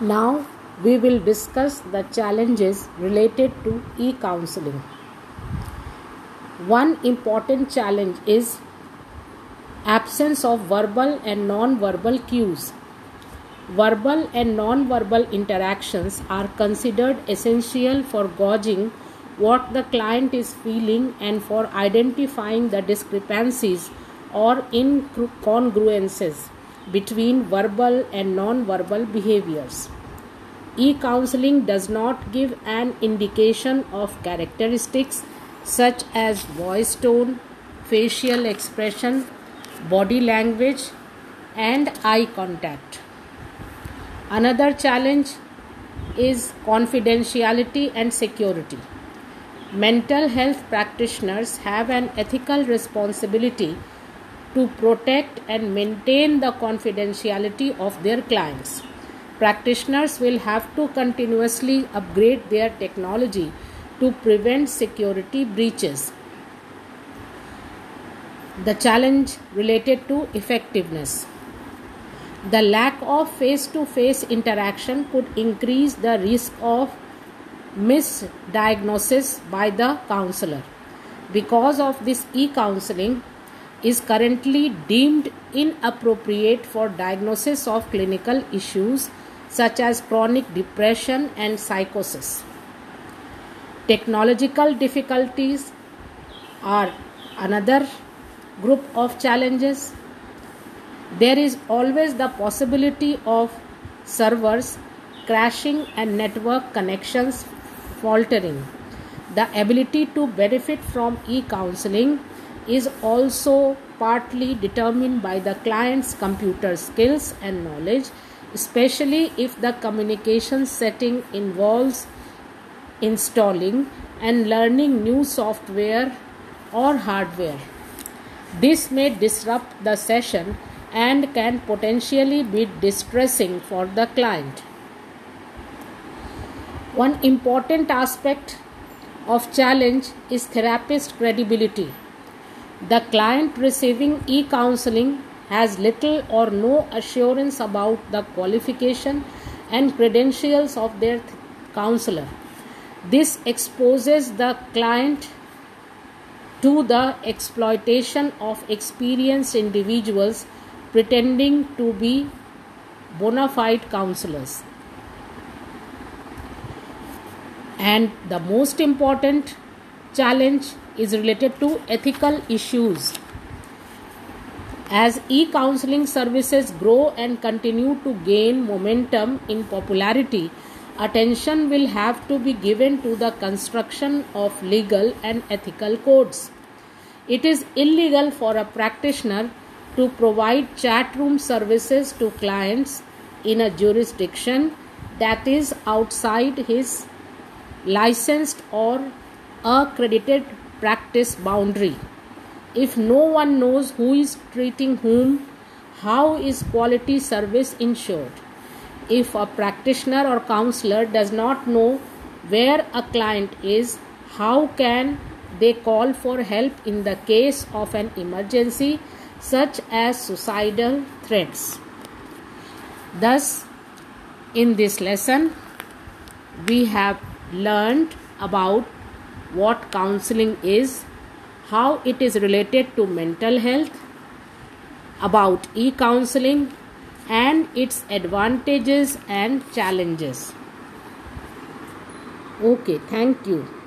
Now we will discuss the challenges related to e counseling. One important challenge is absence of verbal and non verbal cues. Verbal and non verbal interactions are considered essential for gauging what the client is feeling and for identifying the discrepancies or incongruences between verbal and non verbal behaviors. E counseling does not give an indication of characteristics such as voice tone, facial expression, body language, and eye contact. Another challenge is confidentiality and security. Mental health practitioners have an ethical responsibility to protect and maintain the confidentiality of their clients. Practitioners will have to continuously upgrade their technology to prevent security breaches. The challenge related to effectiveness. The lack of face to face interaction could increase the risk of misdiagnosis by the counselor. Because of this e counseling, is currently deemed inappropriate for diagnosis of clinical issues such as chronic depression and psychosis. Technological difficulties are another group of challenges. There is always the possibility of servers crashing and network connections faltering. The ability to benefit from e counseling is also partly determined by the client's computer skills and knowledge, especially if the communication setting involves installing and learning new software or hardware. This may disrupt the session and can potentially be distressing for the client. One important aspect of challenge is therapist credibility the client receiving e counseling has little or no assurance about the qualification and credentials of their th- counselor. This exposes the client to the exploitation of experienced individuals pretending to be bona fide counselors. And the most important challenge is related to ethical issues. As e counseling services grow and continue to gain momentum in popularity, attention will have to be given to the construction of legal and ethical codes. It is illegal for a practitioner to provide chat room services to clients in a jurisdiction that is outside his licensed or accredited practice boundary. If no one knows who is treating whom, how is quality service ensured? If a practitioner or counselor does not know where a client is, how can they call for help in the case of an emergency such as suicidal threats? Thus, in this lesson, we have learned about what counseling is, how it is related to mental health, about e counseling, and its advantages and challenges. Okay, thank you.